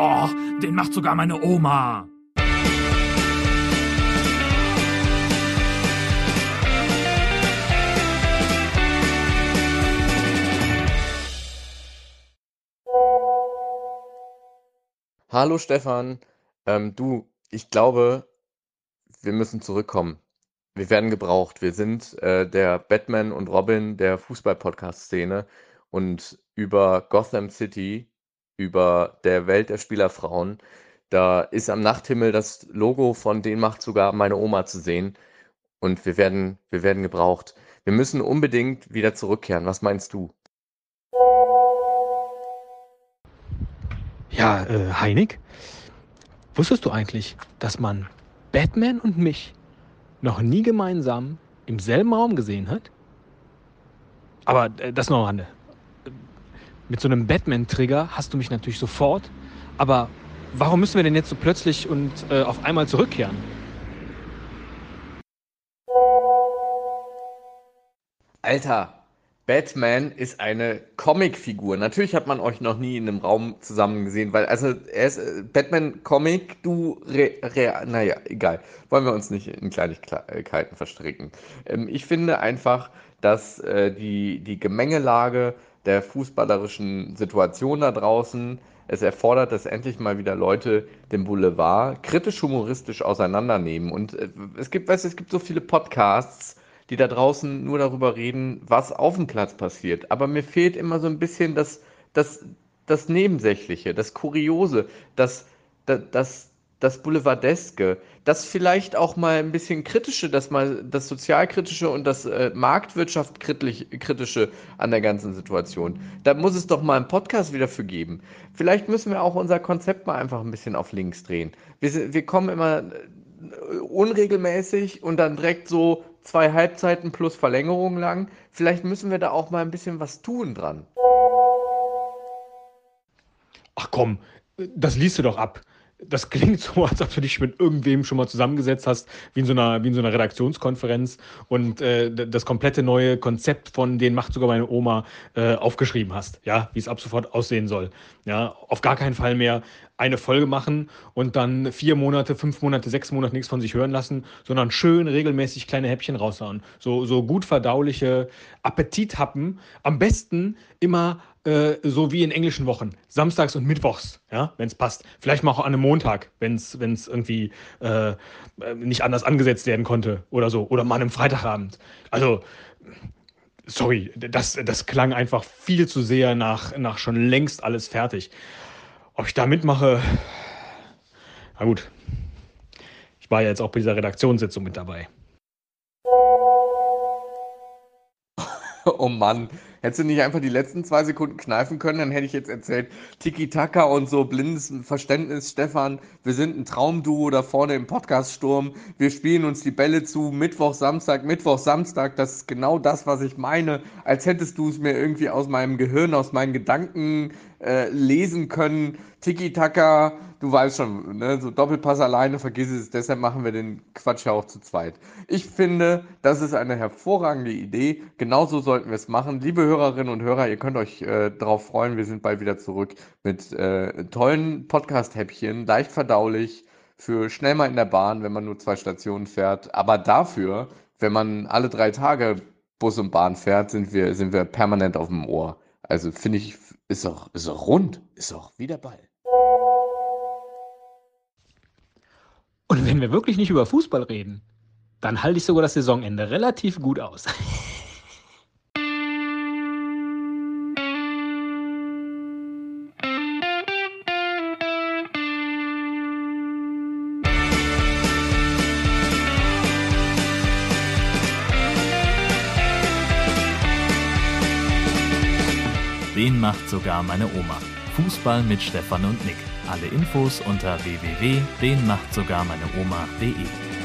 Oh, den macht sogar meine Oma. Hallo Stefan, ähm, du, ich glaube, wir müssen zurückkommen. Wir werden gebraucht. Wir sind äh, der Batman und Robin der Fußball-Podcast-Szene und über Gotham City, über der Welt der Spielerfrauen, da ist am Nachthimmel das Logo von denen macht sogar meine Oma zu sehen und wir werden, wir werden gebraucht. Wir müssen unbedingt wieder zurückkehren. Was meinst du? Ja, äh, Heinig, wusstest du eigentlich, dass man Batman und mich noch nie gemeinsam im selben Raum gesehen hat? Aber äh, das noch am Rande. Mit so einem Batman-Trigger hast du mich natürlich sofort. Aber warum müssen wir denn jetzt so plötzlich und äh, auf einmal zurückkehren? Alter, Batman ist eine Comicfigur. Natürlich hat man euch noch nie in einem Raum zusammen gesehen, weil, also, er ist äh, Batman-Comic, du, re, re, naja, egal. Wollen wir uns nicht in Kleinigkeiten verstricken. Ähm, ich finde einfach, dass äh, die, die Gemengelage der fußballerischen Situation da draußen es erfordert, dass endlich mal wieder Leute den Boulevard kritisch-humoristisch auseinandernehmen. Und äh, es gibt, weißt du, es gibt so viele Podcasts, die da draußen nur darüber reden, was auf dem Platz passiert. Aber mir fehlt immer so ein bisschen das, das, das Nebensächliche, das Kuriose, das, das, das, das Boulevardeske, das vielleicht auch mal ein bisschen kritische, das mal das sozialkritische und das äh, Marktwirtschaft-kritische an der ganzen Situation. Da muss es doch mal einen Podcast wieder für geben. Vielleicht müssen wir auch unser Konzept mal einfach ein bisschen auf links drehen. Wir, wir kommen immer äh, unregelmäßig und dann direkt so zwei Halbzeiten plus Verlängerung lang. Vielleicht müssen wir da auch mal ein bisschen was tun dran. Ach komm, das liest du doch ab das klingt so, als ob du dich mit irgendwem schon mal zusammengesetzt hast, wie in so einer, wie in so einer Redaktionskonferenz und äh, das komplette neue Konzept von den macht sogar meine Oma äh, aufgeschrieben hast, ja, wie es ab sofort aussehen soll. Ja, auf gar keinen Fall mehr eine Folge machen und dann vier Monate, fünf Monate, sechs Monate nichts von sich hören lassen, sondern schön regelmäßig kleine Häppchen raushauen. So, so gut verdauliche Appetithappen. Am besten immer äh, so wie in englischen Wochen, samstags und mittwochs, ja, wenn es passt. Vielleicht mal auch an einem Montag, wenn es irgendwie äh, nicht anders angesetzt werden konnte oder so. Oder mal an einem Freitagabend. Also, sorry, das, das klang einfach viel zu sehr nach, nach schon längst alles fertig. Ob ich da mitmache, na gut. Ich war ja jetzt auch bei dieser Redaktionssitzung mit dabei. Oh Mann, hättest du nicht einfach die letzten zwei Sekunden kneifen können, dann hätte ich jetzt erzählt, Tiki-Taka und so, blindes Verständnis, Stefan, wir sind ein Traumduo da vorne im Podcaststurm, wir spielen uns die Bälle zu, Mittwoch, Samstag, Mittwoch, Samstag, das ist genau das, was ich meine, als hättest du es mir irgendwie aus meinem Gehirn, aus meinen Gedanken äh, lesen können. Tiki-Taka, du weißt schon, ne? so Doppelpass alleine, vergiss es, deshalb machen wir den Quatsch ja auch zu zweit. Ich finde, das ist eine hervorragende Idee. Genauso sollten wir es machen. Liebe Hörerinnen und Hörer, ihr könnt euch äh, darauf freuen. Wir sind bald wieder zurück mit äh, tollen Podcast-Häppchen, leicht verdaulich, für schnell mal in der Bahn, wenn man nur zwei Stationen fährt. Aber dafür, wenn man alle drei Tage Bus und Bahn fährt, sind wir, sind wir permanent auf dem Ohr. Also finde ich, ist auch, ist auch rund, ist auch wie der Ball. Und wenn wir wirklich nicht über Fußball reden, dann halte ich sogar das Saisonende relativ gut aus. Den macht sogar meine Oma. Fußball mit Stefan und Nick. Alle Infos unter www.denmachtsogarmeineoma.de.